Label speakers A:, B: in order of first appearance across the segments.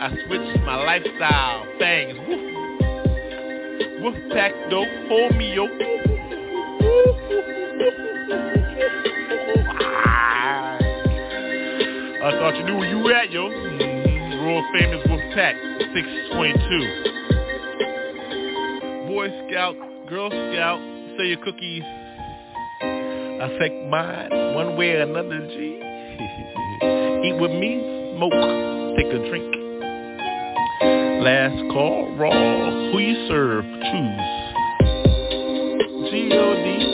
A: I switched my lifestyle. Thangs. Woof. Woof pack dope. Hold me, yo. Ah. I thought you knew where you were at, yo. Mhm. World famous Wolf Pack 622. Boy Scout, Girl Scout, say your cookies. I take mine one way or another, G. Eat with me, smoke, take a drink. Last call, raw. Who you serve, choose. G-O-D,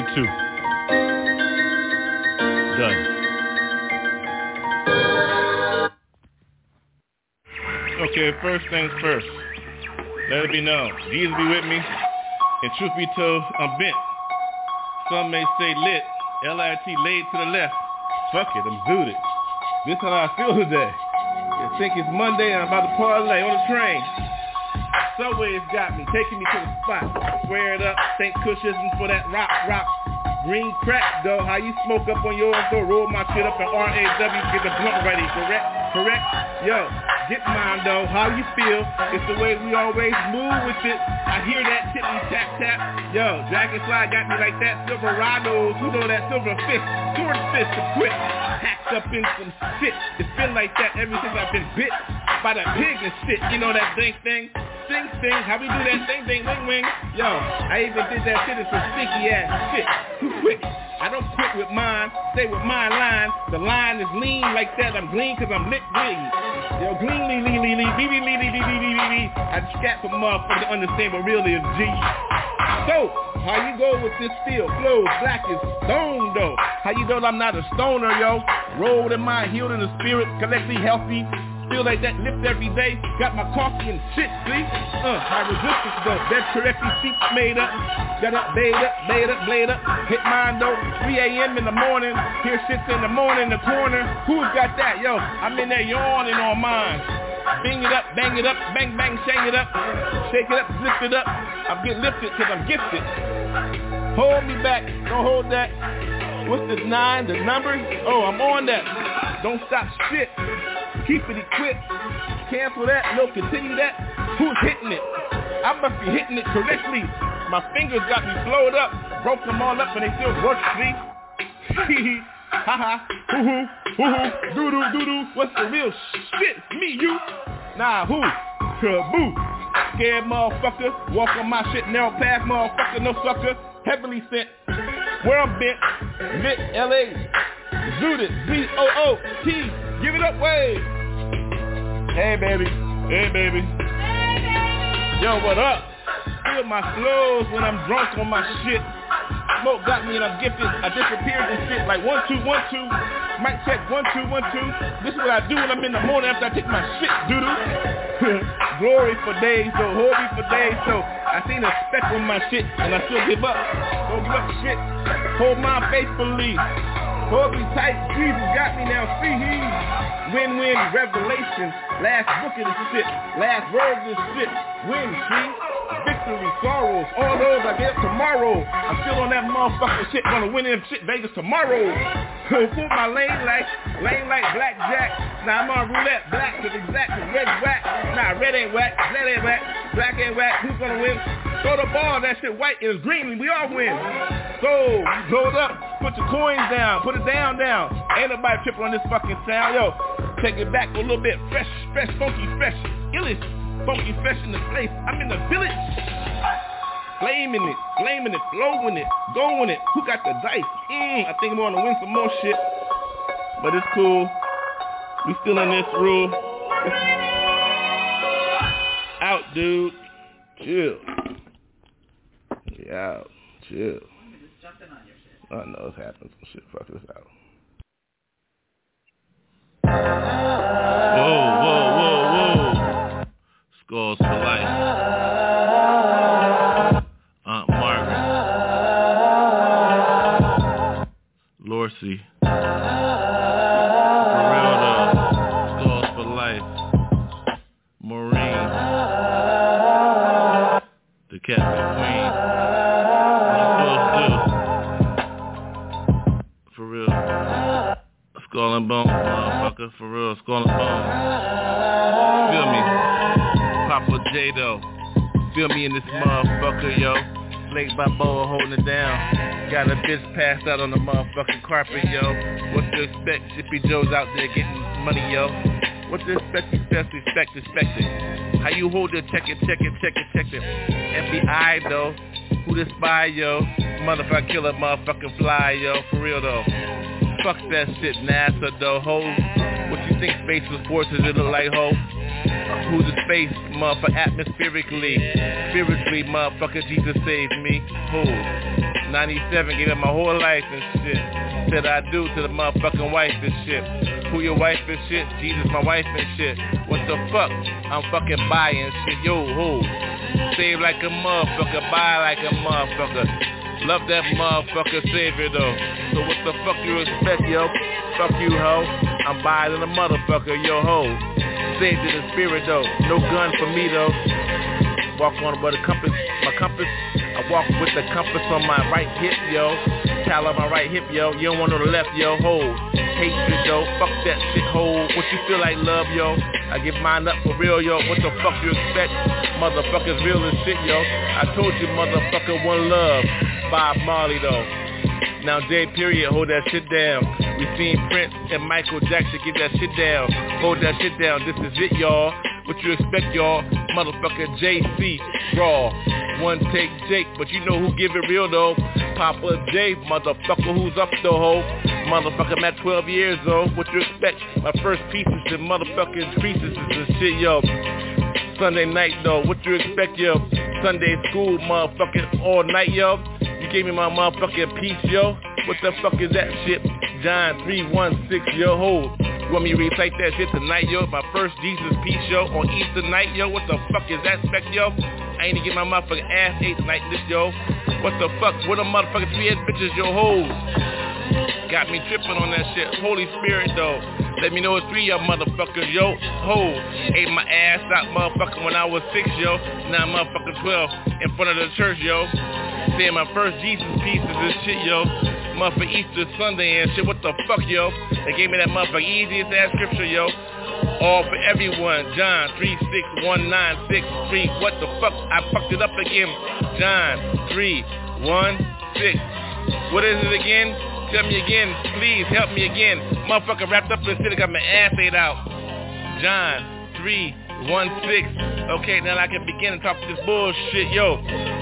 A: Wolfpack 622. Done. Okay, first things first. Let it be known. Jesus be with me. And truth be told, I'm bent. Some may say lit. L-I-T laid to the left. Fuck it, I'm zooted. This how I feel today. I think it's Monday and I'm about to parlay on the train. Subway's got me, taking me to the spot. Square it up, thank cushions for that rock, rock. Green crack, though, how you smoke up on yours, though, roll my shit up and R-A-W, get the blunt ready, correct? Correct? Yo, get mine, though, how you feel? It's the way we always move with it. I hear that tippy tap tap. Yo, Dragonfly got me like that. Silverados, who know that silver fist? Sword fist to quit. Packed up in some shit. It's been like that ever since I've been bit by that pig and shit. You know that thing thing? sing sing, how we do that thing thing wing wing. Yo, I even did that shit, it's a sticky ass shit. Too quick. I don't quit with mine, stay with my line. The line is lean like that, I'm lean cause I'm lit green. Yo, glean lee lee lee lee, bee bee lee lee lee lee lee lee. I scat for motherfuckers to understand what really is G. So, how you go with this steel Flow black is stone though. How you know I'm not a stoner, yo? Rolled in my healed in the spirit, collectively healthy, Feel like that lift every day. Got my coffee and shit, see? Uh, high resistance though. That correctly seats made up. Got up, made up, made up, blade up. Hit mine though. 3 a.m. in the morning. Hear shits in the morning in the corner. Who's got that? Yo, I'm in there yawning on mine. Bang it up, bang it up, bang, bang, shake it up. Shake it up, lift it up. I'm getting lifted because I'm gifted. Hold me back. Don't hold that. What's the nine? The number? Oh, I'm on that. Don't stop shit. Keep it equipped. Cancel that. No, continue that. Who's hitting it? I must be hitting it correctly. My fingers got me blowed up. broke them all up and they still work, see? ha ha, hoo hoo, hoo hoo, doo doo doo doo. What's the real shit? Me, you. Nah, who? Kaboo. Scared motherfucker. Walk on my shit, narrow path, motherfucker, no sucker. Heavily sent. Where I'm bent. Lit, L.A. Zooted, Z-O-O-T. Give it up, way. Hey, baby. Hey, baby. Yo, what up? Feel my flows when I'm drunk on my shit. Smoke got me and I'm gifted. I disappeared and shit like one, two, one, two. Mic check, one, two, one, two. This is what I do when I'm in the morning after I take my shit, doodoo. Glory for days. Hold me for days, so I seen a speck on my shit and I still give up. Don't give up shit. Hold my faithfully. Hold me tight. Jesus got me now. See he. Win-win revelation. Last book of the shit. Last word of the shit. Win, see? victory, sorrows, all those I get tomorrow. I'm still on that motherfucking shit, gonna win in shit Vegas tomorrow. Put my lane like, lane like blackjack. Now I'm on roulette, black the exact, red whack. Nah, red ain't whack, red ain't whack, black ain't whack. Who's gonna win? Throw the ball, that shit white is green, we all win. So, blow it up, put your coins down, put it down, down. Ain't nobody tripping on this fucking sound, yo. Take it back a little bit, fresh, fresh, funky, fresh, illish. Funky fresh in the place. I'm in the village. Flaming it, flaming it, flowing it, going it. Who got the dice? Mm, I think I'm gonna win some more shit. But it's cool. We still in this room. out, dude. Chill. Yeah, out. Chill. I know it's. Some shit. Fuck this out. Whoa, whoa, whoa, whoa. Skulls for life. Lorcy. For real though. Skulls for life. Maureen. The Captain Queen. For real. Skull and bones, motherfucker. For real. Skull and bones. Feel me? Papa J though. Feel me in this motherfucker, yo. Slate by Boa holding it down. Got a bitch passed out on the motherfucking carpet, yo. What to expect? Shippy Joe's out there getting money, yo. What to expect? Expect, expect, expect it. How you hold it? Check it, check it, check it, check it. FBI though. Who the spy, yo? Motherfucker killer, motherfucking fly, yo. For real though. Fuck that shit, NASA though, ho. What you think space was forces it look like, ho? Who's the space, motherfucker, atmospherically, spiritually, motherfucker, Jesus saved me. Who? 97, gave up my whole life and shit. Said I do to the motherfucking wife and shit. Who your wife and shit? Jesus, my wife and shit. What the fuck? I'm fucking buying shit. Yo, who? Save like a motherfucker, buy like a motherfucker. Love that motherfucker savior though. So what the fuck you expect, yo? Fuck you, ho. I'm buying a motherfucker, yo, ho. Saved in the spirit though. No gun for me though. Walk on with a compass, my compass. I walk with the compass on my right hip, yo. Towel on my right hip, yo. You don't want on the left, yo. Hold. Hatred, though. Fuck that shit, hold. What you feel like, love, yo? I give mine up for real, yo. What the fuck you expect? Motherfuckers real as shit, yo. I told you, motherfucker, one love. Bob Marley, though. Now J period, hold that shit down. We seen Prince and Michael Jackson get that shit down. Hold that shit down. This is it, y'all. What you expect, y'all? Motherfucker JC, raw. One take Jake, but you know who give it real though. Papa J, motherfucker, who's up the hoe? Motherfucker, I'm at 12 years old. What you expect? My first pieces and motherfucking creases and shit, yo. Sunday night though, what you expect, yo? Sunday school, motherfucking all night, yo. You gave me my motherfucking piece, yo. What the fuck is that shit? John 316, yo, hold. You want me to recite that shit tonight, yo? My first Jesus piece, yo, on Easter night, yo. What the fuck is that spec, yo? I ain't to get my motherfucking ass ate tonight, this, yo. What the fuck? What a motherfucking three-head bitches, yo, hold. Got me tripping on that shit. Holy Spirit, though. Let me know it's three y'all motherfuckers, yo. Ho, ate my ass out, motherfucker, when I was six, yo. Now I'm motherfucking 12 in front of the church, yo. Saying my first Jesus pieces and shit, yo. Motherfucker Easter Sunday and shit. What the fuck, yo? They gave me that motherfucker easiest ass scripture, yo. All for everyone. John 3, 6, 1, 9, 6, 3. What the fuck? I fucked it up again. John 3, 1, six. What is it again? Tell me again, please help me again. Motherfucker wrapped up in shit, got my ass ate out. John 3, 1, 6. Okay, now I can begin to talk this bullshit, yo.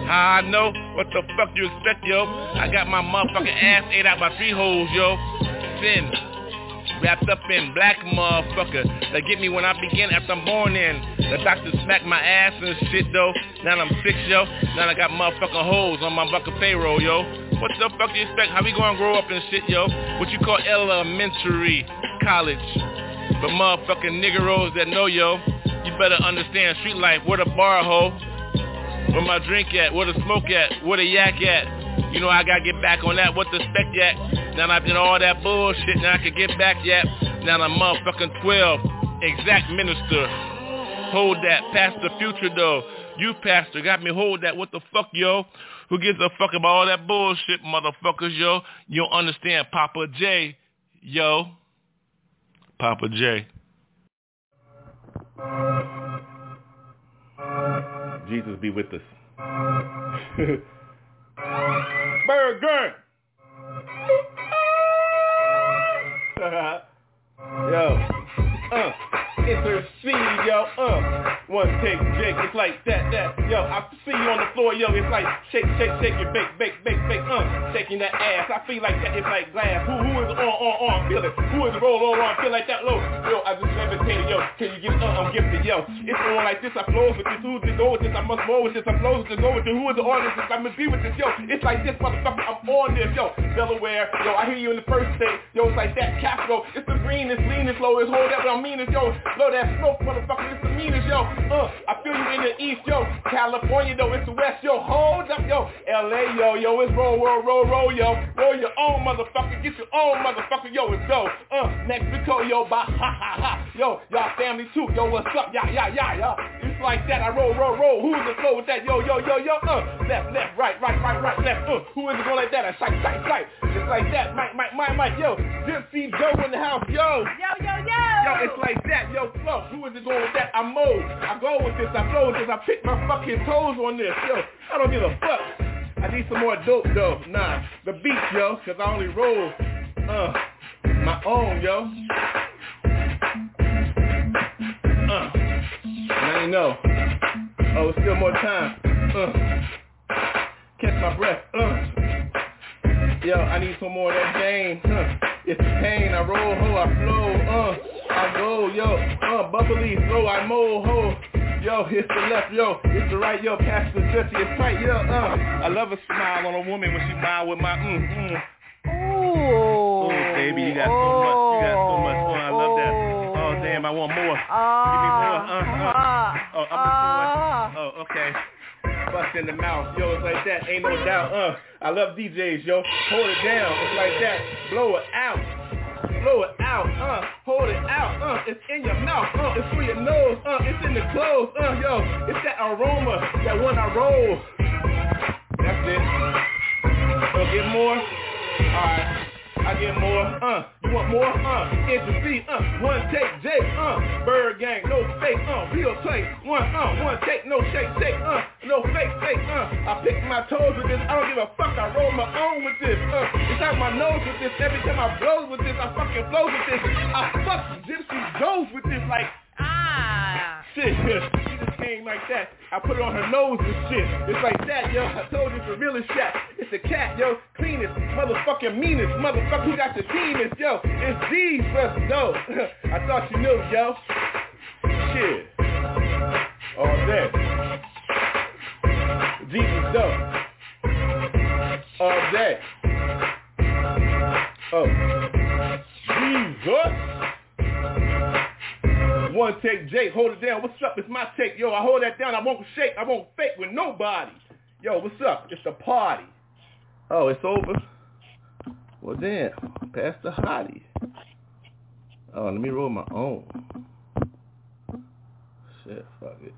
A: How I know? What the fuck you expect, yo? I got my motherfucking ass ate out by three holes, yo. Sin. Wrapped up in black motherfucker. They get me when I begin after I'm born in. The doctor smacked my ass and shit though. Now I'm six, yo. Now I got motherfucking holes on my fucking payroll, yo. What the fuck do you expect? How we gonna grow up and shit, yo? What you call elementary college? But motherfucking niggeros that know, yo, you better understand street life. Where the bar, ho? Where my drink at? Where the smoke at? Where the yak at? You know I gotta get back on that. What the spec at? Now I've did all that bullshit. Now I can get back yet. Now I'm motherfucking 12. Exact minister. Hold that. Pastor future though. You pastor got me hold that. What the fuck, yo? Who gives a fuck about all that bullshit, motherfuckers, yo? You don't understand Papa J, yo. Papa J. Jesus be with us. Burger! yo, uh, intercede, yo, uh. One take, Jake, it's like that, that, yo, I see you on the floor, yo, it's like shake, shake, shake it, bake, bake, bake, bake, uh, shaking that ass. I feel like that, it's like glass. Who, who is on, on, on, feel it? Who is roll, roll, on, feel like that, low. Yo, I just levitated, yo, can you give it, uh, I'm gifted, yo. It's on like this, I flow with this, who's this, go with this, I must roll with this, I flow with this, go with this, who is the artist, I'm gonna be with this, yo. It's like this, motherfucker, I'm on this, yo. Delaware, yo, I hear you in the first state, yo, it's like that, capital, it's the green, it's lean, it's low, it's hold that, but I'm mean, it's yo, blow that smoke, motherfucker, it's the meanest, yo. Uh, I feel you in the east, yo. California, though, it's the west, yo. Hold up, yo. LA, yo, yo, it's roll, roll, roll, roll, yo. Roll your own motherfucker, get your own motherfucker, yo, it's go. Uh, Mexico, yo, ba ha ha ha. Yo, y'all family too, yo, what's up? Yeah, yeah, yeah, yeah. It's like that, I roll, roll, roll. Who's the flow with that? Yo, yo, yo, yo, uh. Left, left, right, right, right, right, left, uh. Who is it going like that? I sight, sight, sight. It's like that, Mike, Mike, Mike, Mike, yo. Gypsy Joe in the house, yo.
B: Yo, yo, yo.
A: Yo, it's like that, yo. Who is it going with that? I mold. I go with this, I flow with this, I pick my fucking toes on this, yo. I don't give a fuck. I need some more dope though. Nah, the beat, yo, cause I only roll, uh, my own, yo. Uh, I ain't know. Oh, it's still more time. Uh, catch my breath. Uh, yo, I need some more of that game. Uh, it's pain. I roll, ho, I flow. Uh, I go, yo. Uh, bubbly, flow, I mold, ho. Yo, it's the left, yo, it's the right, yo, pass the Jesse, it's tight, yo, uh. I love a smile on a woman when she smile with my mm, mm.
B: Ooh.
A: Oh, baby, you got so much, you got so much fun, I love that. Oh, damn, I want more. Give me more, uh, uh. Oh, I'm going. Oh, okay. Bust in the mouth, yo, it's like that, ain't no doubt, uh. I love DJs, yo, hold it down, it's like that, blow it out. Blow it out, uh, hold it out, uh, it's in your mouth, uh, it's through your nose, uh, it's in the clothes, uh, yo, it's that aroma that when I roll. That's it. So get more? Alright. I get more, uh, you want more, uh, intercede, uh, one take, J, uh, ByrdGang, no fake, uh, real play, one, uh, one take, no shake, shake, uh, no fake, fake, uh, I pick my toes with this, I don't give a fuck, I roll my own with this, uh, it's out my nose with this, every time I blow with this, I fucking flow with this, I fuck Gypsy Joes with this, like,
B: Ah.
A: shit, she just came like that, I put it on her nose and shit, it's like that, yo, I told you it's the realest shit, it's a cat, yo, cleanest, motherfucking meanest, motherfucker who got the teamest, yo, it's first, yo, I thought you knew, yo, shit, all day, Jesus, though, all day, one take, Jake, hold it down. What's up? It's my take. Yo, I hold that down. I won't shake. I won't fake with nobody. Yo, what's up? It's a party. Oh, it's over? Well, damn. Pass the hottie. Oh, let me roll my own. Shit, fuck it.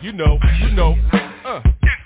A: You know, you know. Uh,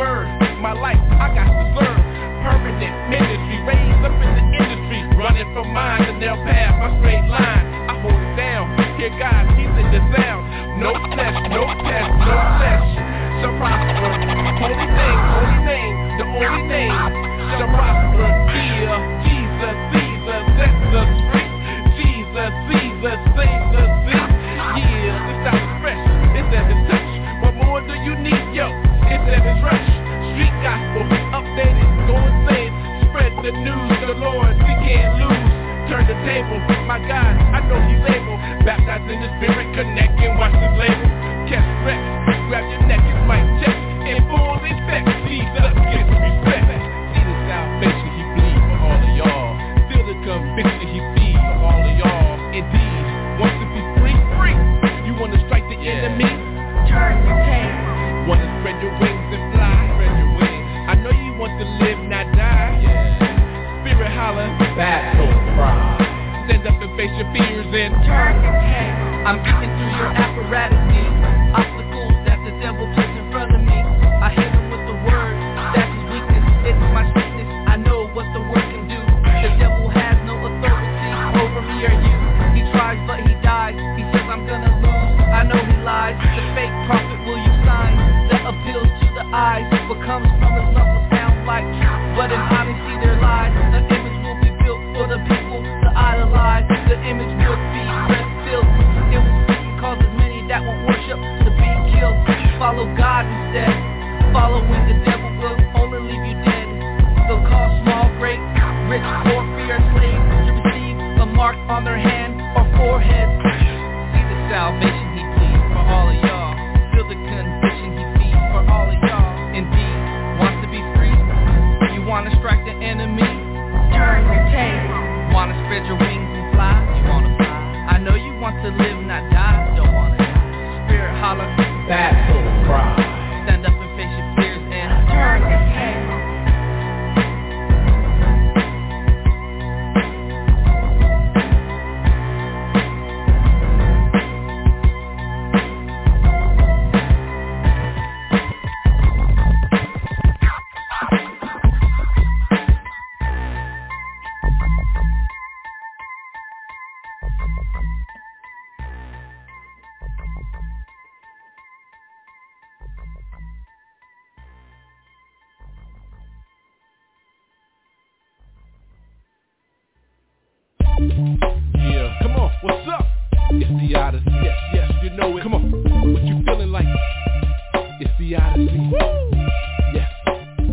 C: word, my life, I got to serve. Permanent ministry, raised up in the industry, running from mine to their path, my straight line. I hold it down, hear God, he's in the sound. No test, no test, no test. Shall prosper, holy name, holy name, the only name. Shall prosper, fear, Jesus, Jesus, set the free. Jesus, Jesus, save the sick. Yeah, this time is fresh, it's as it touch. What more do you need, yo? It's that is rush. Street gospel is updated. Go insane. Spread the news. The Lord, we can't lose. Turn the table. My God, I know He's able. Baptized in the Spirit, connect and watch His label. Yeah, come on, what's up? It's the Odyssey, yes, yes, you know it. Come on, what you feeling like? It's the Odyssey. Woo! Yes.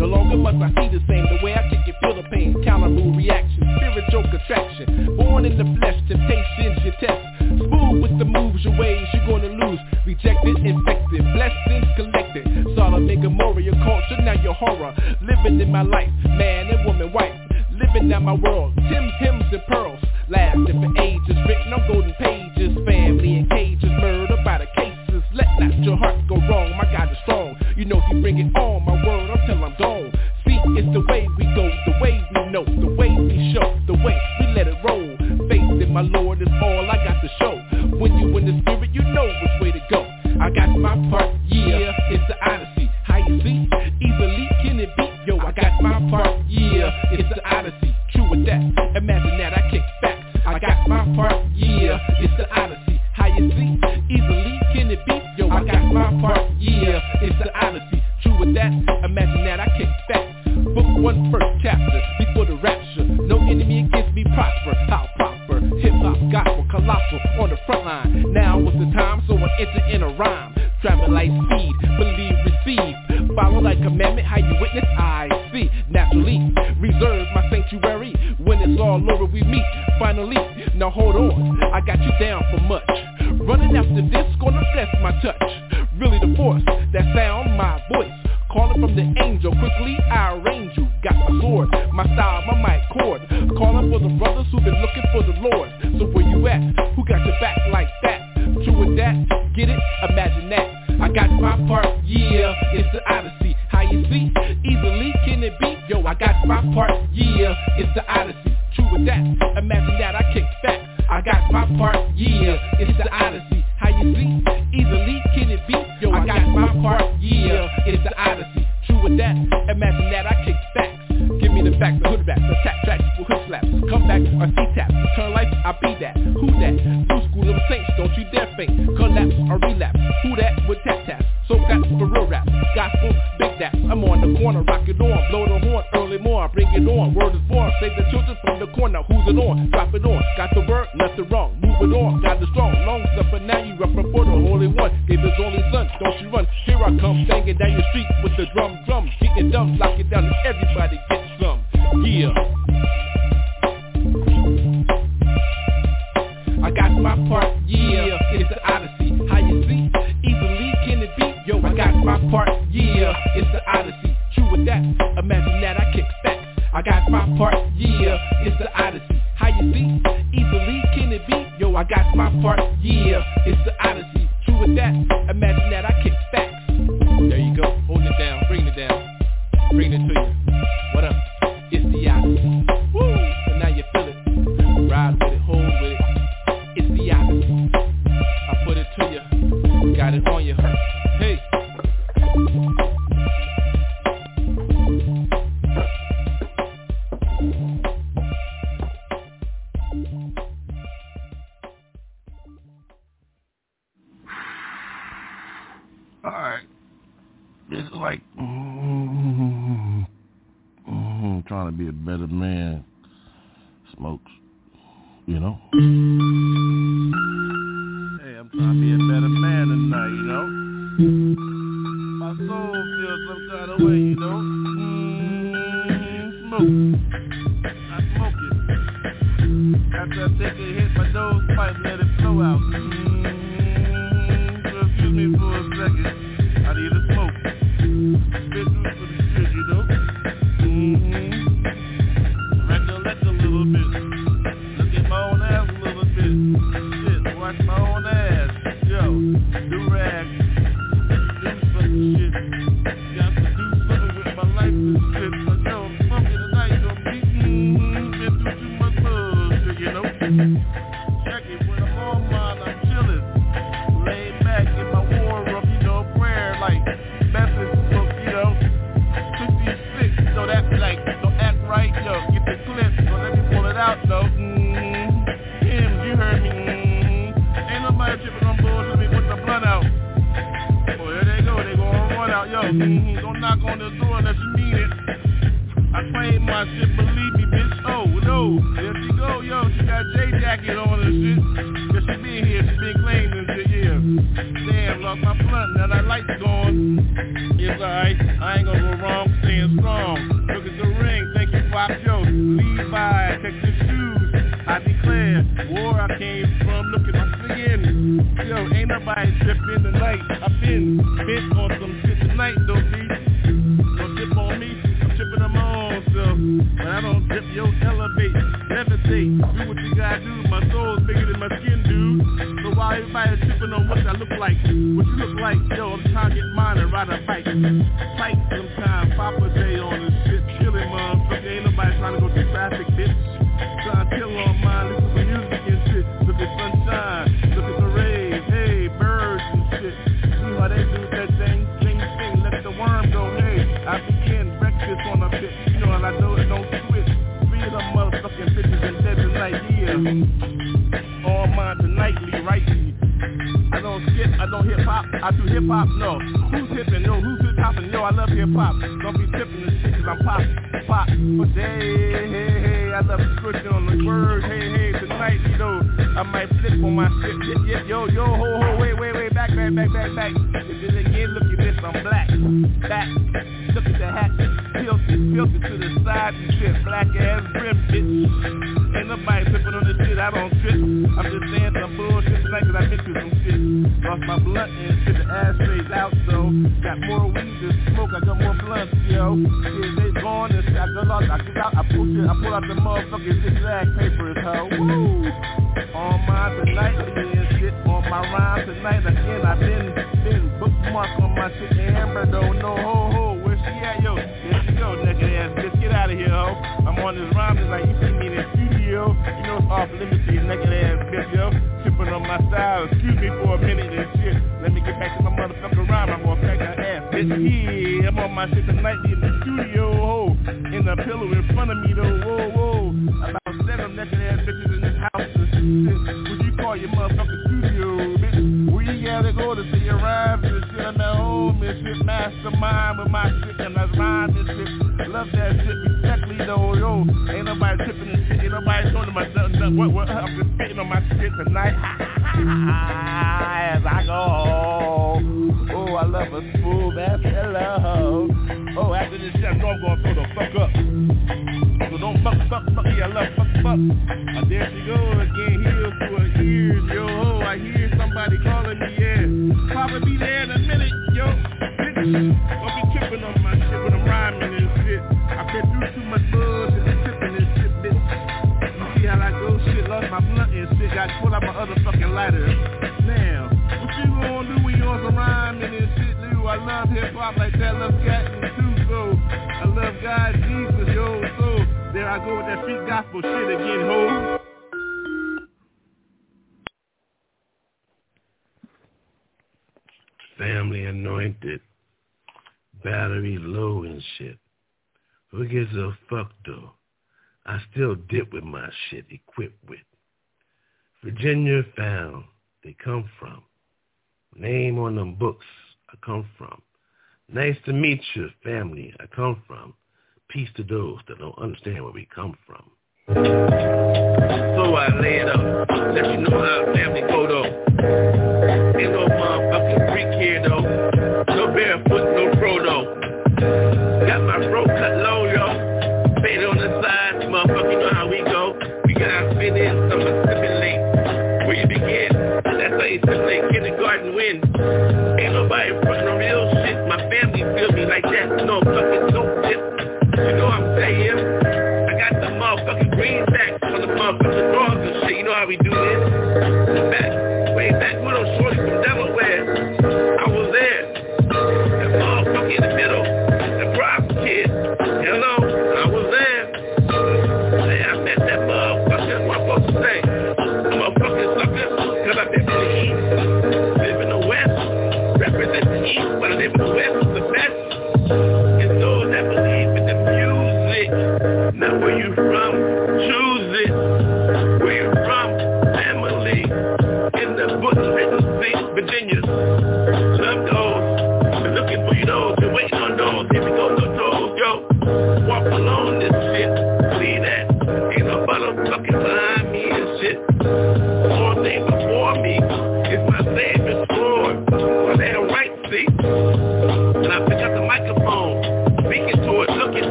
C: No longer must I see the same. The way I kick it, feel the pain. Calibre reaction, spiritual contraction. Born in the flesh, temptations your test. Smooth with the moves, your ways, you're gonna lose. Rejected, infected, blessings collected. the nigga more your culture, now your horror. Living in my life, man and woman, wife. Living in my world, for ages Written on golden pages. Family in cages Murder by the cases. Let not your heart go wrong My God is strong. You know if you bring it on I got my part, yeah, it's the Odyssey. True with that, imagine that I kick back. I got my part, yeah, it's the Odyssey. who's it on? Drop it on. Got the word, nothing wrong.
A: smoke idea. All mine tonightly, right. I don't skip, I don't hip hop, I do hip hop, no. Who's hip and no, who's hip hop and no, I love hip hop. Don't be tipping the shit cause I'm pop, pop. But hey, hey, hey, I love description on the word, hey, hey, tonight, you know. I might flip on my shit, yip, yip, yo, yo, ho, ho, wait, wait, wait, back, back, back, back, back. If it again, look at this, I'm black, back shook the hat, tilted, tilted to the side, and shit, black ass rim, bitch. Ain't nobody tripping on this shit, I don't trip. I'm just saying some bullshit tonight cause I miss you some shit. Lost my blunt and shit, the ashtrays out, so
D: got more weed than smoke, I got more blunts, yo. Yeah, they gone and shit, I got lost, I get out, I pull shit, I pull out the motherfucking zigzag papers, ho. Woo! On my tonight, and shit, on my rhyme tonight, again, I've been, been bookmarked on my shit, Amber, though. No know, ho, ho. She yo? There she go, naked ass bitch. Get out of here, ho. I'm on this rhyme tonight. You see me in the studio. You know it's off limits to you naked ass bitch, yo. Tripping on my style. Excuse me for a minute and shit. Let me get back to my motherfucking rhyme. I'm gonna crack that ass, bitch. Yeah, I'm on my shit tonight in the studio, ho. In the pillow in front of me, though. Whoa, whoa. About seven naked ass bitches in this house. Would you call your motherfucking I'm at home and shit. Mastermind with my shit and I rhyme and shit. Love that shit. Respectfully, though, yo. Ain't nobody tripping and shit. Ain't nobody showing my nothing. What, what, I'm just spitting on my shit tonight. As I go. Oh, I love a smooth ass hello. Oh, after this shit, I know I'm gonna throw the fuck up. So don't fuck, fuck, fuck, yeah, I love fuck, fuck. And there she goes again, heels to her ears, yo. Oh, I hear somebody calling me, yeah. Papa be there in don't be tripping on my shit when I'm rhyming and shit. I've been through too much buzz and tripping and shit, bitch. You see how I go? Shit, lost my blunt and shit. Got pull out my other fucking lighter. Now, what you gonna do when you on some rhyming and shit, dude? I love hip hop like that. love cat and too, so I love God, Jesus, yo. So there I go with that street gospel shit again, ho.
A: family anointed, battery low and shit. Who gives a fuck though? I still dip with my shit equipped with. Virginia found they come from. Name on them books I come from. Nice to meet you, family I come from. Peace to those that don't understand where we come from. So I lay it up, let you know how family go though. Ain't no motherfucking freak here though. No barefoot, though.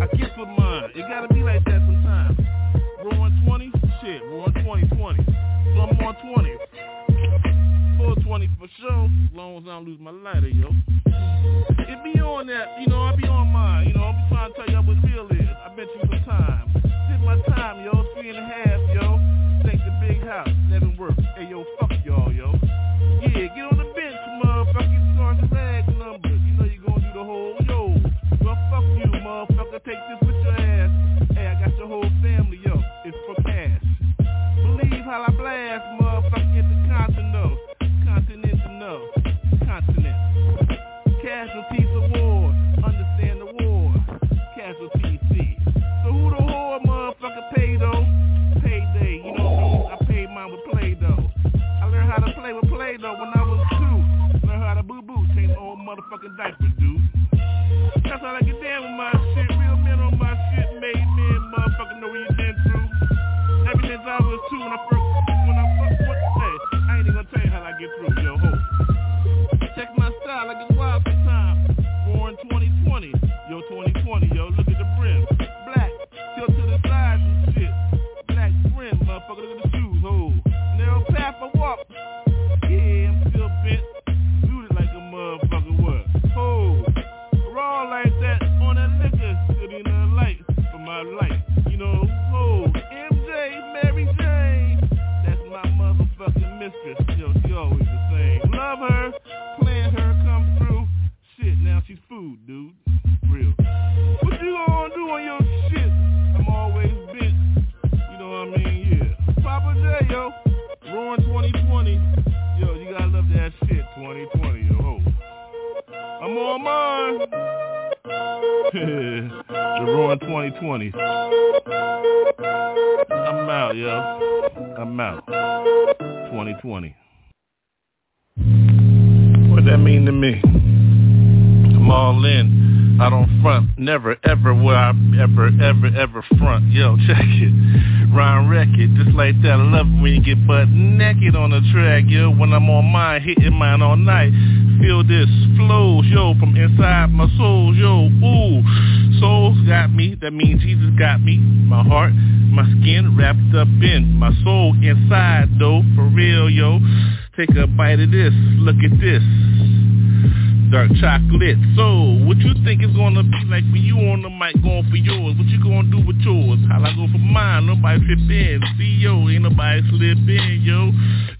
A: I kiss with mine. It gotta be like that sometimes. Rolling 20? Shit, rolling 20, 20. So I'm on 20. Full 20 for sure, as long as I don't lose my lighter, yo. It be on that, you know, I be on mine, you know, I'm trying to tell y'all what real is. I bet you some time. Did my time, yo, three and a half, yo. Thank the big house, never work. Hey, yo, fuck y'all, yo. Yeah, get on Roaring 2020. I'm out, yo. I'm out. 2020. What that mean to me? I'm all in. I don't front, never, ever will I ever, ever, ever front. Yo, check it. Ryan Record, just like that. I love it when you get butt naked on the track, yo. When I'm on mine, hitting mine all night. Feel this flows, yo, from inside my soul, yo. Ooh, souls got me. That means Jesus got me. My heart, my skin wrapped up in my soul inside, though. For real, yo. Take a bite of this. Look at this dark chocolate. So, what you think is gonna be like when you on the mic going for yours? What you gonna do with yours? How I go for mine? Nobody trip in. See yo, ain't nobody slip in, yo.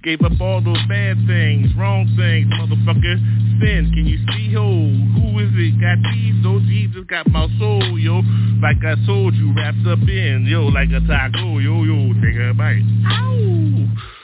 A: Gave up all those bad things, wrong things, motherfucker. Sin, can you see ho? Who is it? Got these, though Jesus got my soul, yo. Like I told you, wrapped up in, yo, like a taco, yo, yo. Take a bite. Ow!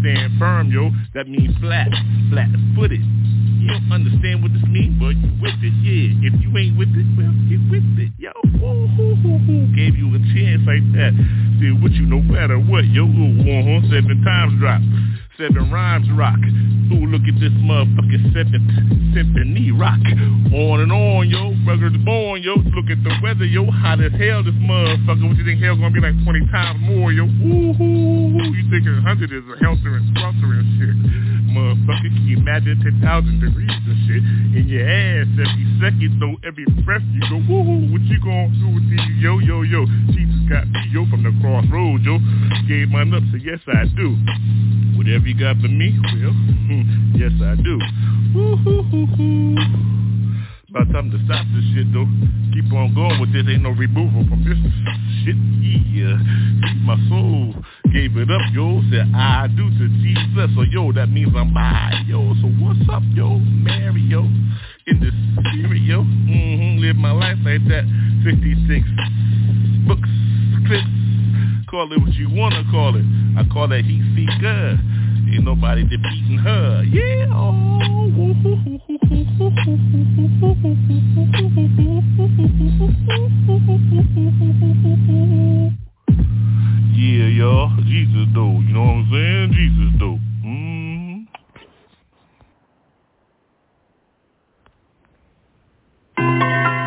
A: Stand firm, yo. That means flat, flat-footed. You don't understand what this means, but you with it, yeah. If you ain't with it, well, get with it, yo. Hoo. Gave you a chance like that. Still with you no matter what, yo. Seven times drop. Seven rhymes rock. Ooh, look at this motherfucking seventh symphony rock. On and on, yo. Ruggers born, yo. Look at the weather, yo. Hot as hell, this motherfucker. What you think hell's gonna be like 20 times more, yo? Ooh, hoo, hoo. You think 100 is a helter and skelter and shit. Motherfucker, can you imagine 10,000 degrees and shit in your ass every second, though, every breath you go, woo what you gonna do with these, yo, yo, yo? Jesus got me, yo, from the crossroads, yo. Gave mine up, so yes, I do. Whatever you got for me, well, yes, I do. Woo hoo hoo hoo. About time to stop this shit though. Keep on going with this. Ain't no removal from this shit. Yeah. My soul gave it up, yo. Said I do to Jesus. So yo, that means I'm by, yo. So what's up, yo? Mary, yo. in the spirit, yo. Mm-hmm, live my life like that. 56 books, clips, call it what you wanna call it. I call that heat seeker. Ain't nobody defeating her. Yeah. Oh. Yeah, y'all. Jesus though. You know what I'm saying? Jesus though. Mm. Yeah,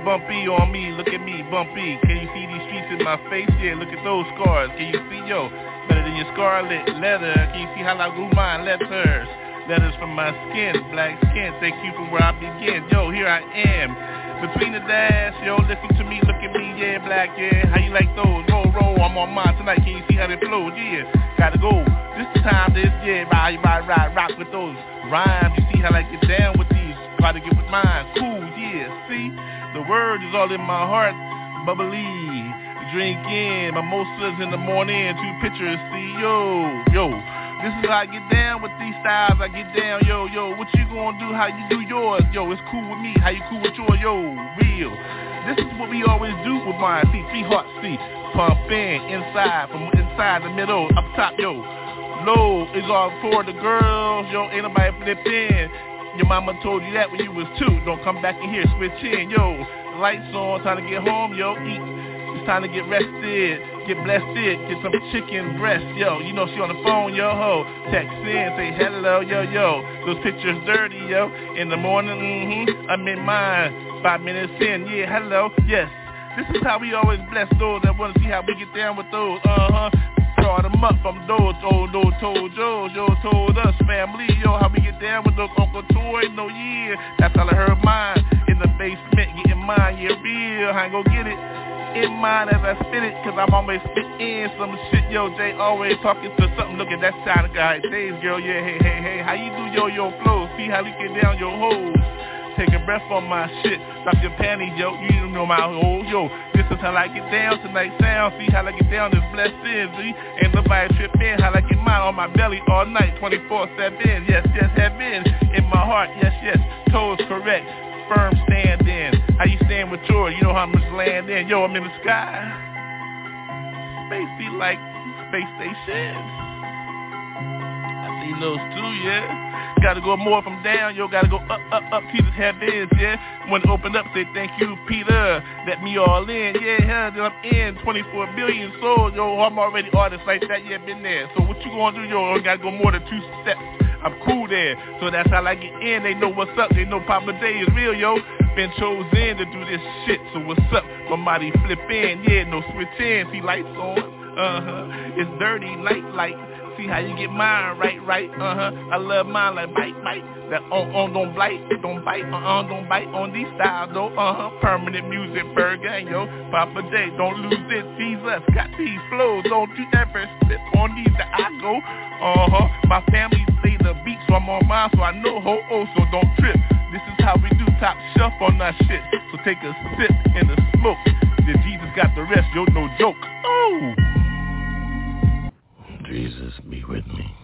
A: bumpy on me, look at me, bumpy. Can you see these streets in my face? Yeah, look at those scars. Can you see, yo, better than your scarlet leather? Can you see how I grew mine? Letters, letters from my skin, black skin. Thank you for where I begin. Yo, here I am. Between the dash, yo, listen to me, look at me, yeah, black, yeah. How you like those? Roll, roll, I'm on mine tonight. Can you see how they flow? Yeah, gotta go. This time, this, yeah, ride, ride, ride, rock with those rhymes. You see how I get down with these? Try to get with mine. Cool, yeah, see? The word is all in my heart. Bubbly. Drink in. Mimosas in the morning. Two pitchers, See, yo, yo. This is how I get down with these styles. I get down, yo, yo. What you gonna do? How you do yours? Yo, it's cool with me. How you cool with yours? Yo, real. This is what we always do with mine. See, three hearts, see. Pump in, inside, from inside the middle, up top, yo. Low is all for the girls, yo. Ain't nobody in. Your mama told you that when you was two. Don't come back in here, switch in, yo. Lights on, time to get home, yo. Eat. It's time to get rested, get blessed, get some chicken breast, yo. You know she on the phone, yo ho. Text in, say hello, yo yo. Those pictures dirty, yo. In the morning, mm-hmm. I'm in mine. Five minutes in, yeah, hello, yes. This is how we always bless those that wanna see how we get down with those, uh-huh. Brought them up from those, told, those, told Joe, Joe told us, family, yo, how we get down with those Uncle Toy, no yeah. That's all I heard mine. In the basement, getting mine, yeah, real. I ain't gon' get it in mind as I spit it, cause I'm always spit in some shit, yo, Jay always talking to something, look at that of guy, days, girl, yeah, hey, hey, hey, how you do yo, yo, flow, see how we get down your hoes, take a breath on my shit, drop your panties, yo, you don't know my hoes, yo, this is how I get down tonight, sound, see how I get down, this blessed in, see, ain't nobody trip in, how I get mine on my belly all night, 24-7, yes, yes, have been, in my heart, yes, yes, toes correct, firm stand in. How you stand with yours? You know how much land in. Yo, I'm in the sky. Spacey like space station. I see those too, yeah. Gotta go more from down, yo. Gotta go up, up, up. Jesus heavens, yeah. When it opened up, say thank you, Peter. Let me all in, yeah. Then I'm in. 24 billion souls, yo. I'm already artist like that, yeah. Been there. So what you gonna do, yo? Gotta go more than two steps. I'm cool there, so that's how I get in. They know what's up, they know Papa Day is real, yo. Been chosen to do this shit, so what's up? My body flip in, yeah, no switch in. See lights on, uh-huh. It's dirty, light, light. See how you get mine, right, right, uh-huh. I love mine like bite, bite. That on, on, don't bite, don't bite, uh-uh, don't bite on these styles, though, uh-huh. Permanent Muzik, burger, yo. Papa J, don't lose this, it, Jesus. Got these flows, don't you ever slip on these that I go, uh-huh. My family play the beat, so I'm on mine, so I know ho-oh, so don't trip. This is how we do top shelf on that shit. So take a sip in the smoke. Then Jesus got the rest, yo, no joke. Oh!
E: Jesus be with me.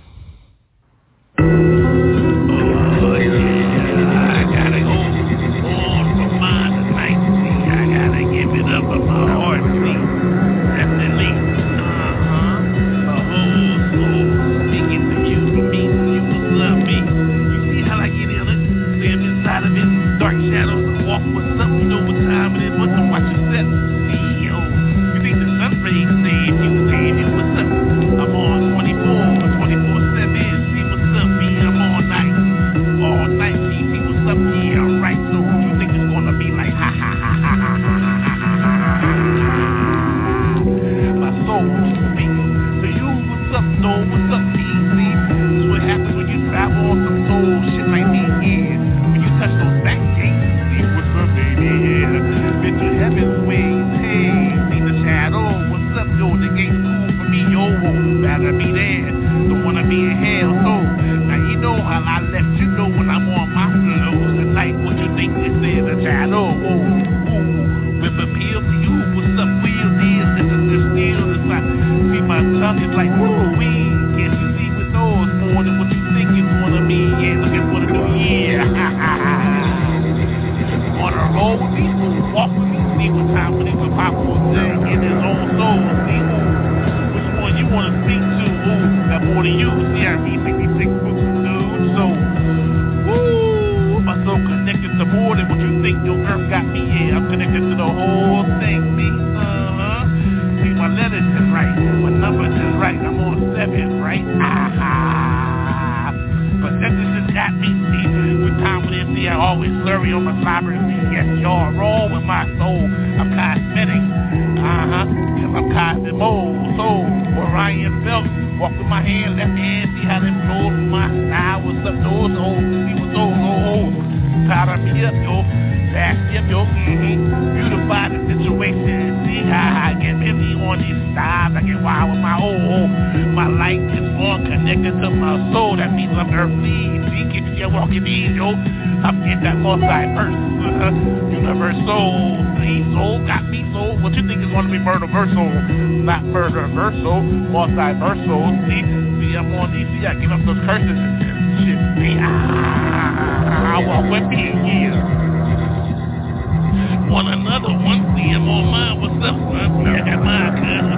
E: think
F: your earth got me, yeah, I'm connected to the whole thing, me, uh-huh. See, my letters is right, my number is right, I'm on seven, right? Ah-ha. But that just got me, see, with time with MC, I always slurry on my slobber on earth needs. He gets you walking angel up in that multiverse. Uh, universal, diesel, got me so. What you think is going to be murderversal? Not murderversal, multiversal. See, see, I'm on DC. I give up those curses and shit. See, ah, I walk with me, yeah one another one. See I'm on mine. What's up, son? Yeah, mine, cuz.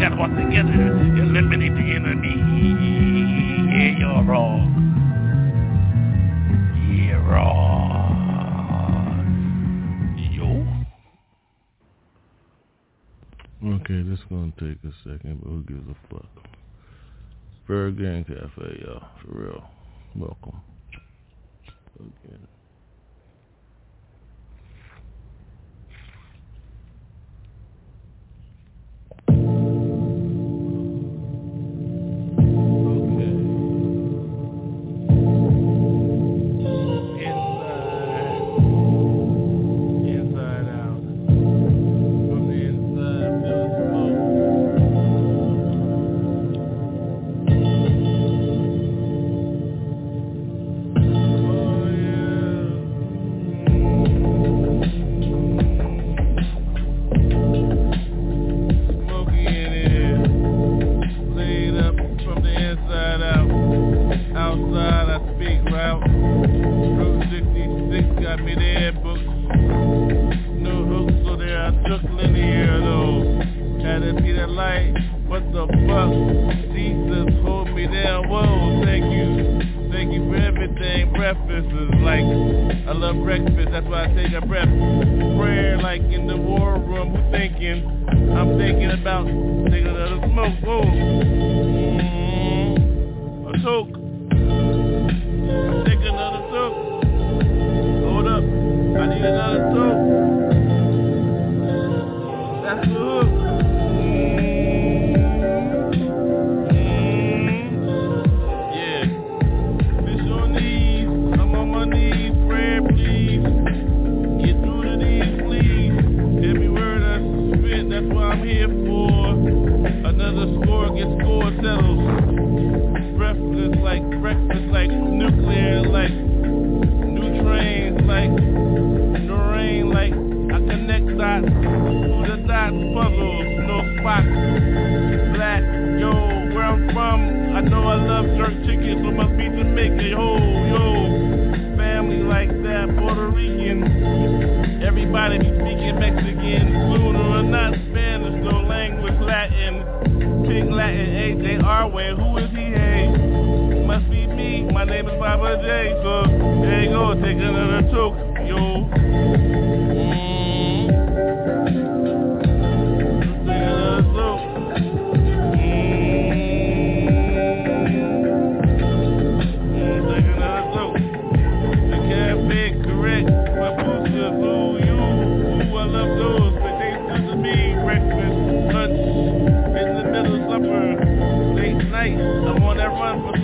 F: together eliminate the enemy. Yeah, you're wrong. You're wrong. Yo.
A: Okay, this is gonna take a second, but who gives a fuck? ByrdGang Cafe, y'all, for real. Welcome. Again.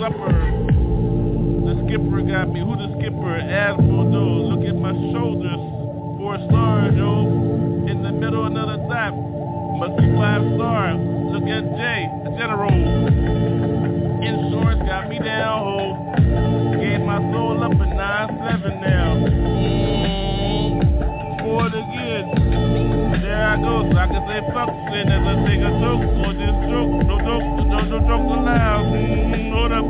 F: supper. The skipper got me. Who the skipper? Admiral, dude. Look at my shoulders. Four stars, yo. In the middle, another dot. Must be five stars. Look at Jay, the general. Insurance got me down, ho. Gave my soul up in 9-7 now. Mm, mm-hmm. four again. There I go, they fucking a joke or. No joke, no, no joke allowed. Mm, hold up,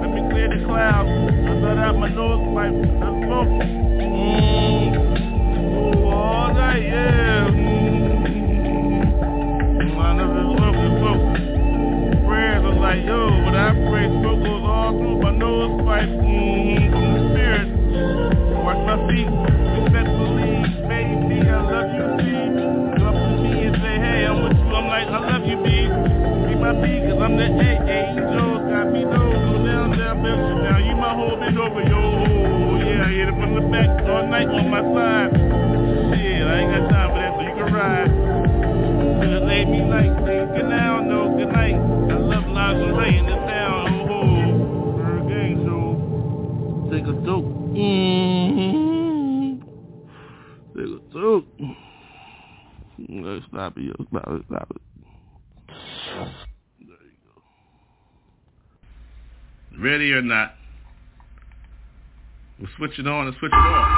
F: let me clear the clouds. I let out my nose pipe, I smoke. Mmm, all right, yeah. Mmm, my nerves is smoke smoke. Prayers are like, yo, but I pray, smoke goes all through my nose pipe. Mmm, spirit, watch my feet. right. I love you, B. Be my B, cause I'm the A. Angel, got me down, go down, down, bitch. Now you my whole bit over, yo. Yeah, I hit it from the back all night on my side. Shit, I ain't got time for that, so you can ride. Just lay me like, good now, no, good night. I love lingerie in this town, oh, for ByrdGang show. Take a dope. Mm-hmm. Take a dope. Let's stop it, yo. Stop it, stop it. There you go.
A: Ready or not, we'll switch it on and switch it off.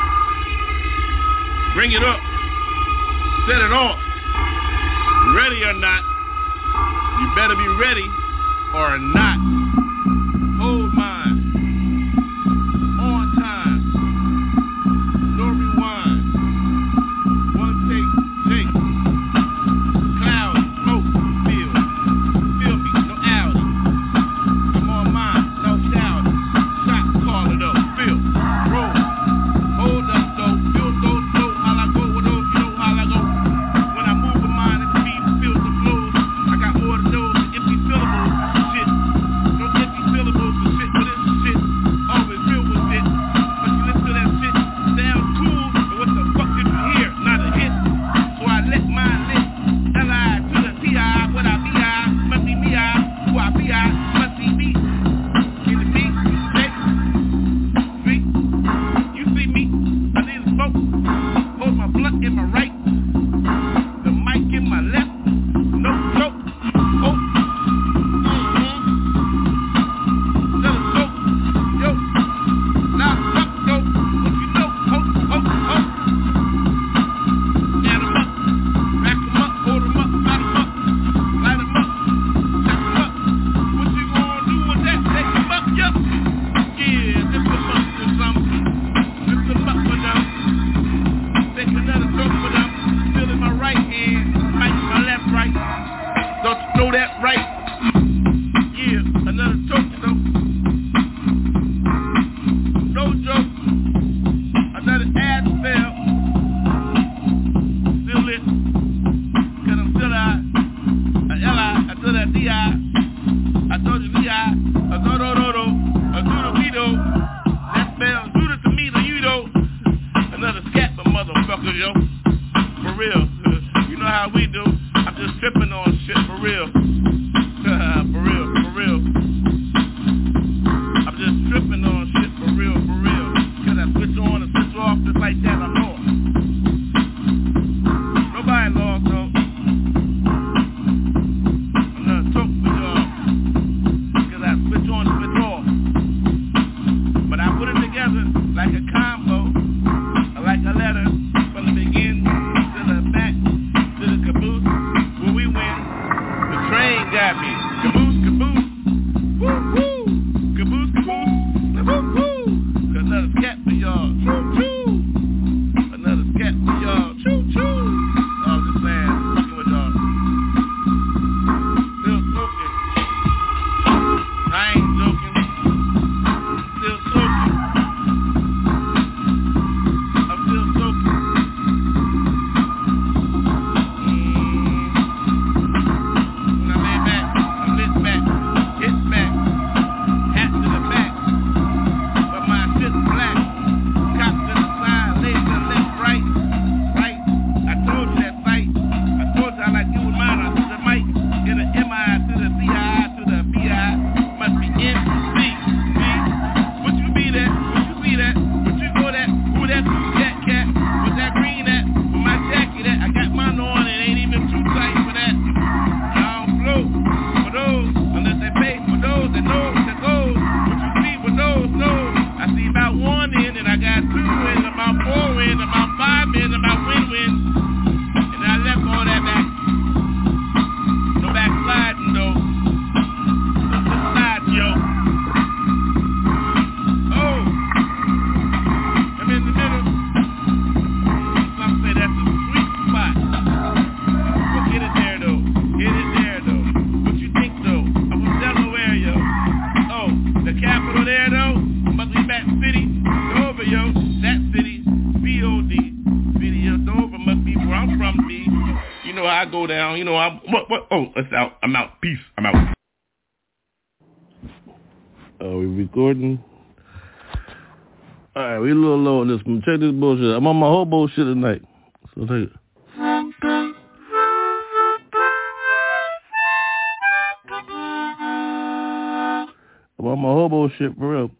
A: Bring it up. Set it off. Ready or not, you better be ready or not. You know, I'm what what oh it's out. I'm out. Peace. I'm out. Are we recording? Alright, we a little low on this one. Check this bullshit. I'm on my whole bullshit tonight. So take it. I'm on my hobo shit for real.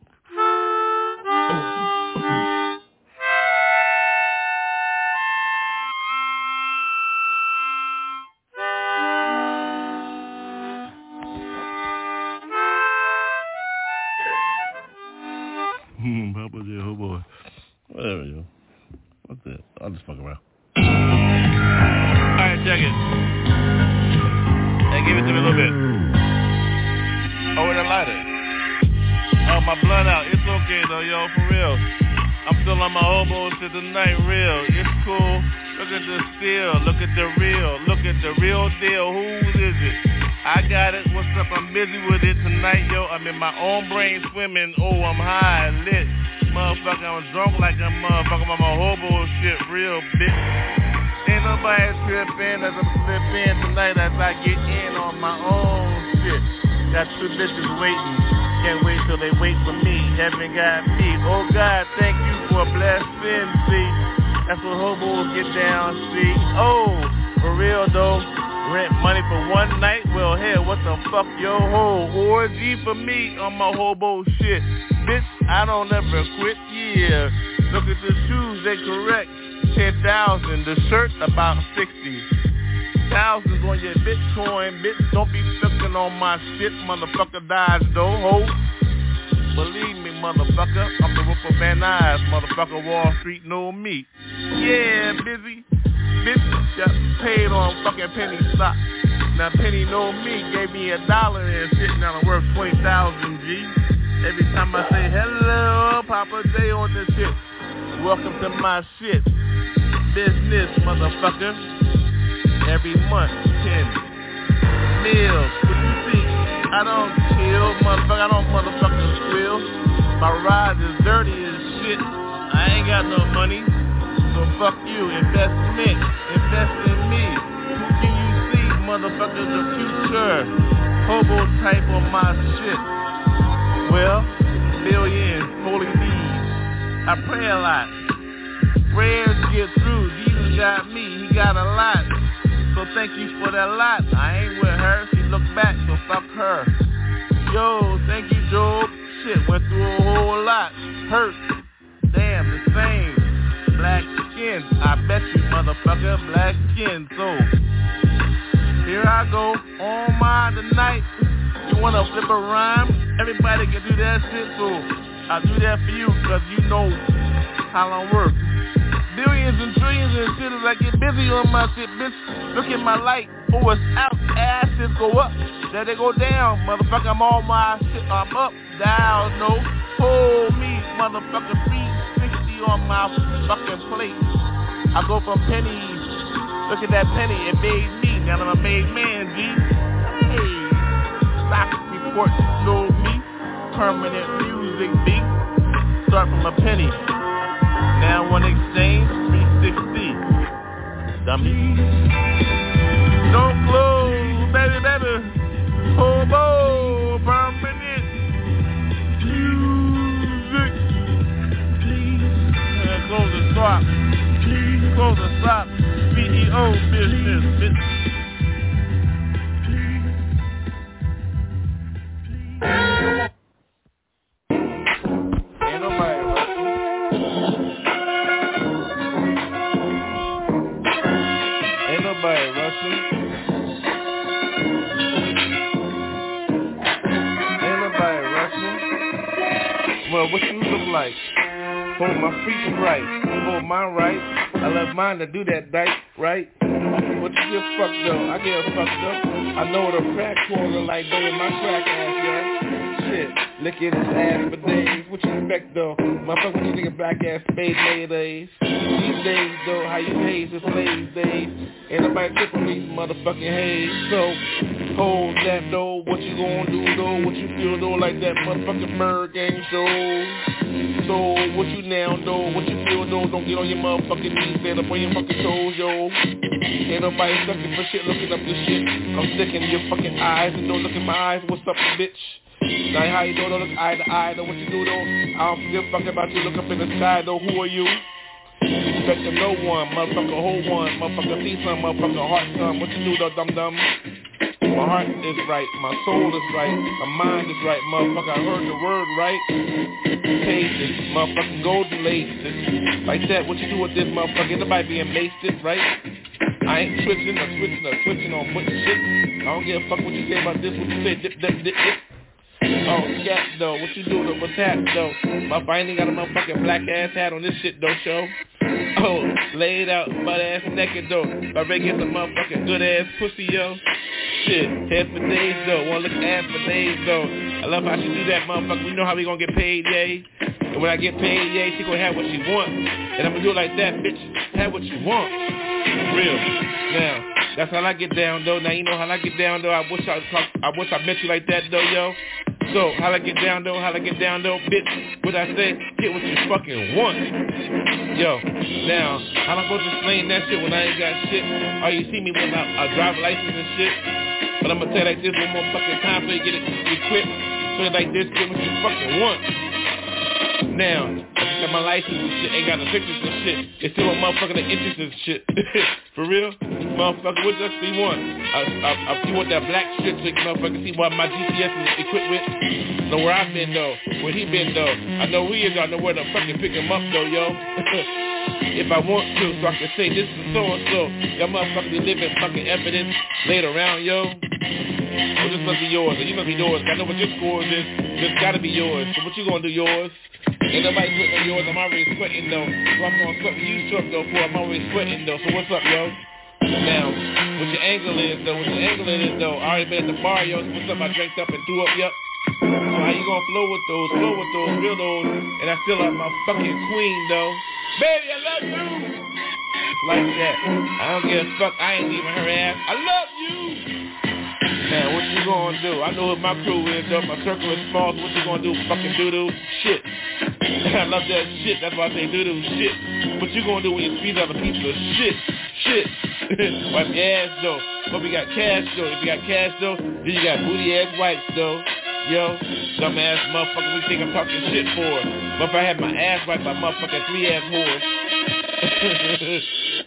A: Me on my hobo shit. Bitch, I don't ever quit, yeah. Look at the shoes, they correct. 10,000, the shirt about 60. Thousands on your Bitcoin, bitch, don't be fucking on my shit, motherfucker dies though, ho. Believe me, motherfucker, I'm the of Van Nuys, motherfucker, Wall Street know me. Yeah, busy. Bitch got paid on fucking penny stock. Now Penny know me, gave me a dollar and shit, now I'm worth 20,000 G. Every time I say hello, Papa J on this shit. Welcome to my shit. Business, motherfucker. Every month, 10 meals. What you see? I don't chill, motherfucker. I don't motherfucking squeal. My ride is dirty as shit. I ain't got no money. So fuck you. Investment. Invest in me. Who can you see, motherfucker? The future. Hobo type on my shit. Well, billions, holy bees. I pray a lot. Prayers get through. Jesus got me. He got a lot. So thank you for that lot. I ain't with her. She look back, so fuck her. Yo, thank you, Job. Shit, went through a whole lot. Hurt. Damn, the same. Black skin. I bet you, motherfucker, black skin. So, here I go. On my tonight. You wanna flip a rhyme? Everybody can do that shit, so I do that for you, cause you know how I work. Billions and trillions and shit as I get busy on my shit, bitch. Look at my light. Oh, it's out. Asses go up. There they go down. Motherfucker, I'm on my shit. I'm up, down, no. Hold me, motherfucker. 360 on my fucking plate. I go from pennies. Look at that penny. It made me. Now I'm a made man, G. Stock report, know me. Permanent Muzik beat. Start from a penny. Now one exchange, 360. Dummy. Don't close, baby, baby. Hobo, Permanent Muzik. And uh, close the shop. Close the shop. CEO business, bitch. Hold my feet right. Hold mine right. I love mine to do that right, right? What you get fucked up? I get fucked up. I know what a crack quarter like though my crack ass, Shit, licking his ass for days. What you expect though? Motherfucker, what you of black ass spade mayonnaise? These days though, how you haze is lazy days. Ain't nobody tipping me motherfucking haze. So hold that though. What you gonna do though? What you feel though like that motherfucking ByrdGang show? So. What you now know, what you feel though, don't get on your motherfucking knees, stand up on your fucking toes, yo. Ain't nobody sucking for shit, looking up this shit. I'm sticking your fucking eyes and don't look in my eyes. What's up, bitch? Now how you do, don't look eye to eye, know what you do though. I don't give a fuck about you, look up in the sky though, who are you? Respecting no one, motherfucker, hold one, motherfucker, see some, motherfucker, heart some, what you do though, dum dum? My heart is right, my soul is right, my mind is right, motherfucker, I heard the word right. Pages, motherfucking golden laces. Like that, what you do with this motherfucker, nobody being masted, right? I ain't twitching or switching or switching on putting shit. I don't give a fuck what you say about this, what you say, dip, dip, dip, dip. Oh, scat though, what you do though, what's that though? My finding got a motherfucking black ass hat on this shit though, show. Oh, laid out, butt ass naked though. My Ray gets a motherfucking good ass pussy, yo. Shit, head for days though, wanna look ass for days though. I love how she do that, motherfucker. We know how we gonna get paid, yay. And when I get paid, yay, she gonna have what she want. And I'm gonna do it like that, bitch. Have what you want. Real. Now, that's how I get down though. Now you know how I get down though. I wish I I wish I met you like that though, yo. So how I get down though, how I get down though, bitch. What I say, get what you fucking want. Yo, now how am I supposed to explain that shit when I ain't got shit? Oh, you see me with my a driver license and shit. But I'm gonna tell you like this one more fucking time so you get it equipped. So like this, get what you fucking want. Now, got my license and shit, ain't got no pictures and shit. It's still a motherfucker that interest and shit. For real? Motherfucker, what does he want? I, I, I, that black shit can motherfucker see what my GPS is equipped with? Know where I've been though, where he been though. I know who he is, I know where to fucking pick him up though, yo. if I want to, so I can say this is so and so. That motherfucker be living fucking evidence laid around, yo. Well, this must be yours, or you must be yours. I know what your scores is. This gotta be yours. So what you gonna do, yours? Ain't nobody sweating yours. I'm already sweating though. So I'm gonna sweat you short though. For I'm already sweating though. So what's up, yo? Now, what your angle is though? What your angle is though? I already been at the bar, yo. What's up? I drank up and threw up, yup. So how you gonna flow with those? Flow with those, real those, and I still like my fucking queen though. Baby, I love you. Like that. I don't give a fuck. I ain't leaving her ass. I love you. Now, what you gonna do? I know what my crew is, though. My circle is small, so what you gonna do? Fucking doo-doo? Shit. I love that shit. That's why I say doo-doo. Shit. What you gonna do when you squeeze out a piece of shit? Shit. Wipe your ass, though. But we got cash, though. If you got cash, though, then you got booty-ass wipes, though. Yo, dumbass motherfucker, we think I'm talking shit for. But if I had my ass wiped by motherfucking three-ass whores.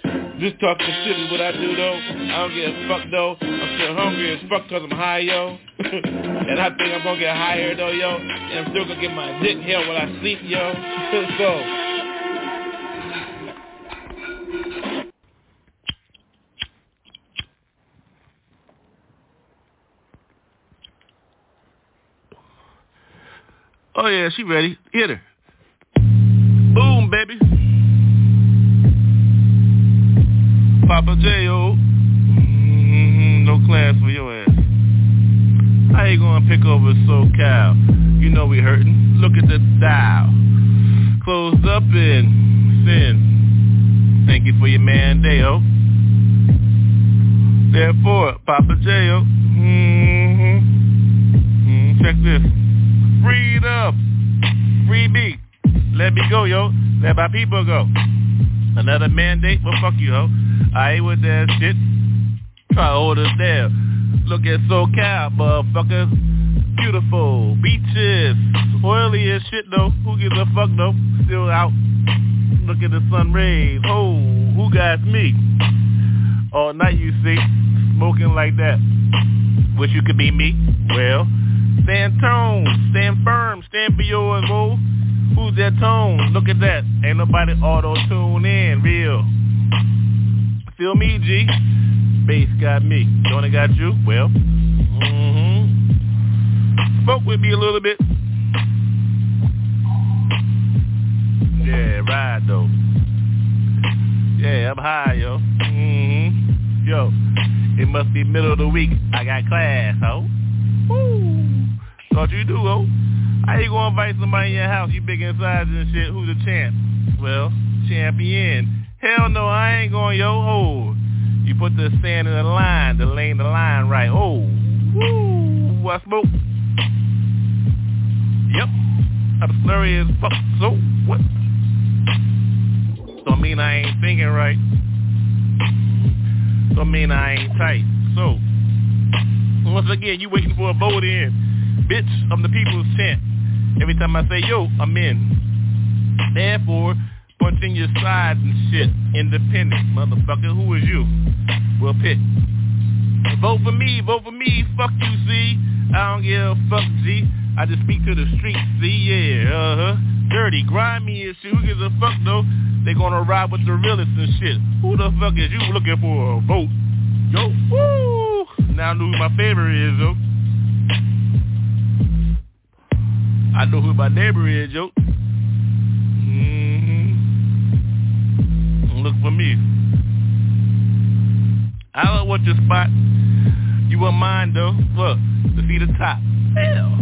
A: Just talking shit is what I do though. I don't give a fuck though. I'm still hungry as fuck cause I'm high, yo. and I think I'm gonna get higher though, yo. And I'm still gonna get my dick held while I sleep, yo. so. Oh yeah, she ready. Hit her. Boom, baby. Papa J.O. Mm-hmm, no class for your ass. How you gonna pick over SoCal? You know we hurting. Look at the dial. Closed up in sin. Thank you for your man, Deo. Therefore, Papa J.O. Mm-hmm. Mm, check this. Freedom. Free me. Let me go, yo. Let my people go. Another mandate? Well, fuck you, ho. I ain't with that shit. Try to hold us. Look at SoCal, motherfuckers. Beautiful. Beaches. Oily as shit, though. Who gives a fuck, though? Still out. Look at the sun rays. Oh, who got me? All night, you see. Smoking like that. Wish you could be me. Well, stand tone. Stand firm. Stand for yours, bro. Who's that tone? Look at that. Ain't nobody auto-tune in. Real. Feel me, G? Bass got me. Don't got you? Well, mm-hmm. Spoke with me a little bit. Yeah, ride though. Yeah, I'm high, yo. Mm-hmm. Yo, it must be middle of the week. I got class, ho. Woo. Thought you do, ho. How you gonna invite somebody in your house? You big in size and shit. Who's the champ? Well, champion. Hell no, I ain't going, yo. Oh, you put the sand in the line, the lane, the line right. Oh, woo, I smoke. Yep, I'm slurry as fuck. So. What? Don't mean I ain't thinking right. Don't mean I ain't tight. So, once again, you waiting for a vote in. Bitch, I'm the people's tent. Every time I say yo, I'm in. Therefore, punch in your sides and shit. Independent, motherfucker. Who is you? Well, pick. Vote for me, vote for me. Fuck you, see. I don't give a fuck, G. I just speak to the streets, see, yeah, uh-huh. Dirty, grimy and shit. Who gives a fuck, though? They gonna ride with the realists and shit. Who the fuck is you looking for a vote? Yo, woo! Now I know who my favorite is, though. I know who my neighbor is, yo. Look for me. I don't want your spot. You want mine, though. Look, to see the top. Hell.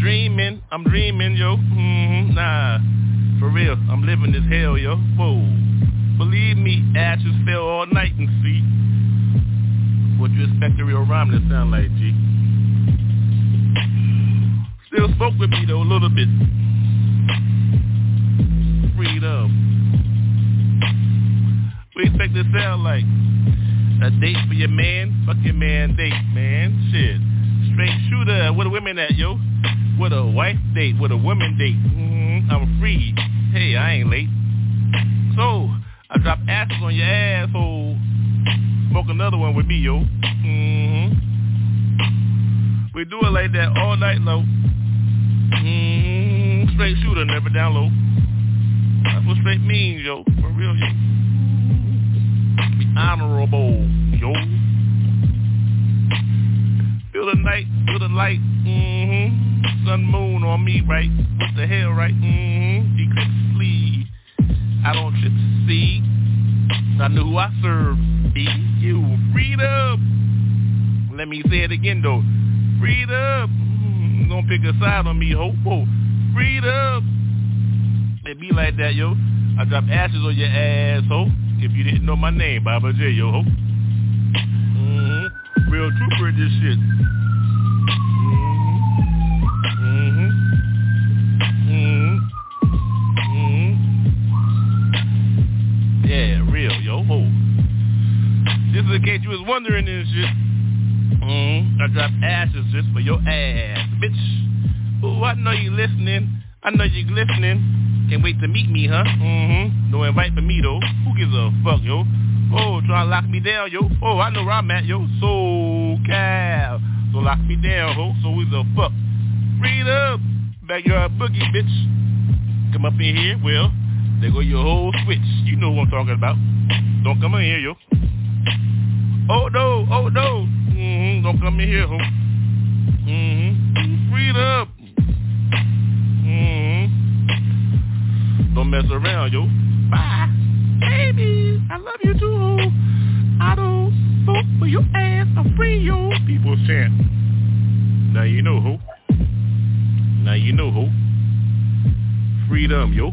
A: Dreaming, I'm dreaming, yo. Mm-hmm. Nah, for real, I'm living this hell, yo. Whoa. Believe me, ashes fell all night and see. What you expect a real rhyme to sound like, G? Still spoke with me though a little bit. Freedom. You expect to sound like? A date for your man? Fuck your man date, man. Shit. Straight shooter. Where the women at, yo? With a wife date, with a woman date. Mm-hmm. I'm free. Hey, I ain't late. So, I drop asses on your asshole. Smoke another one with me, yo. Mm-hmm. We do it like that all night low. Mm-hmm. Straight shooter, never down low. That's what straight means, yo. For real, yo. Be honorable, yo. Feel the night, feel the light. Mm-hmm. Sun, moon on me, right? What the hell, right? Mm-hmm. Eclipse, please. I don't trip, see. I know who I serve. Be you. Freedom. Let me say it again, though. Freedom. Mm, don't pick a side on me, ho. Freedom. It be like that, yo. I drop ashes on your ass, ho. If you didn't know my name, Baba J, yo. Mm-hmm. Real trooper in this shit. Mm-hmm. Mm-hmm. Mm-hmm. Yeah, real, yo, ho. Just in case you was wondering this shit. Mm-hmm. I drop ashes just for your ass, bitch. Ooh, I know you listening. I know you listening. Can't wait to meet me, huh? Mm-hmm. No invite for me, though. Who gives a fuck, yo? Oh, try to lock me down, yo. Oh, I know where I'm at, yo. So cal. So lock me down, ho. So who's the fuck? Freedom. Backyard boogie, bitch. Come up in here, well, there go your whole switch. You know what I'm talking about. Don't come in here, yo. Oh no, oh no. Mm-hmm. Don't come in here, ho. Mm-hmm. Freedom. Don't mess around, yo. Bye. Baby, I love you too. I don't vote for your ass. I'm free, yo. People chant. Now you know, ho. Now you know, ho. Freedom, yo.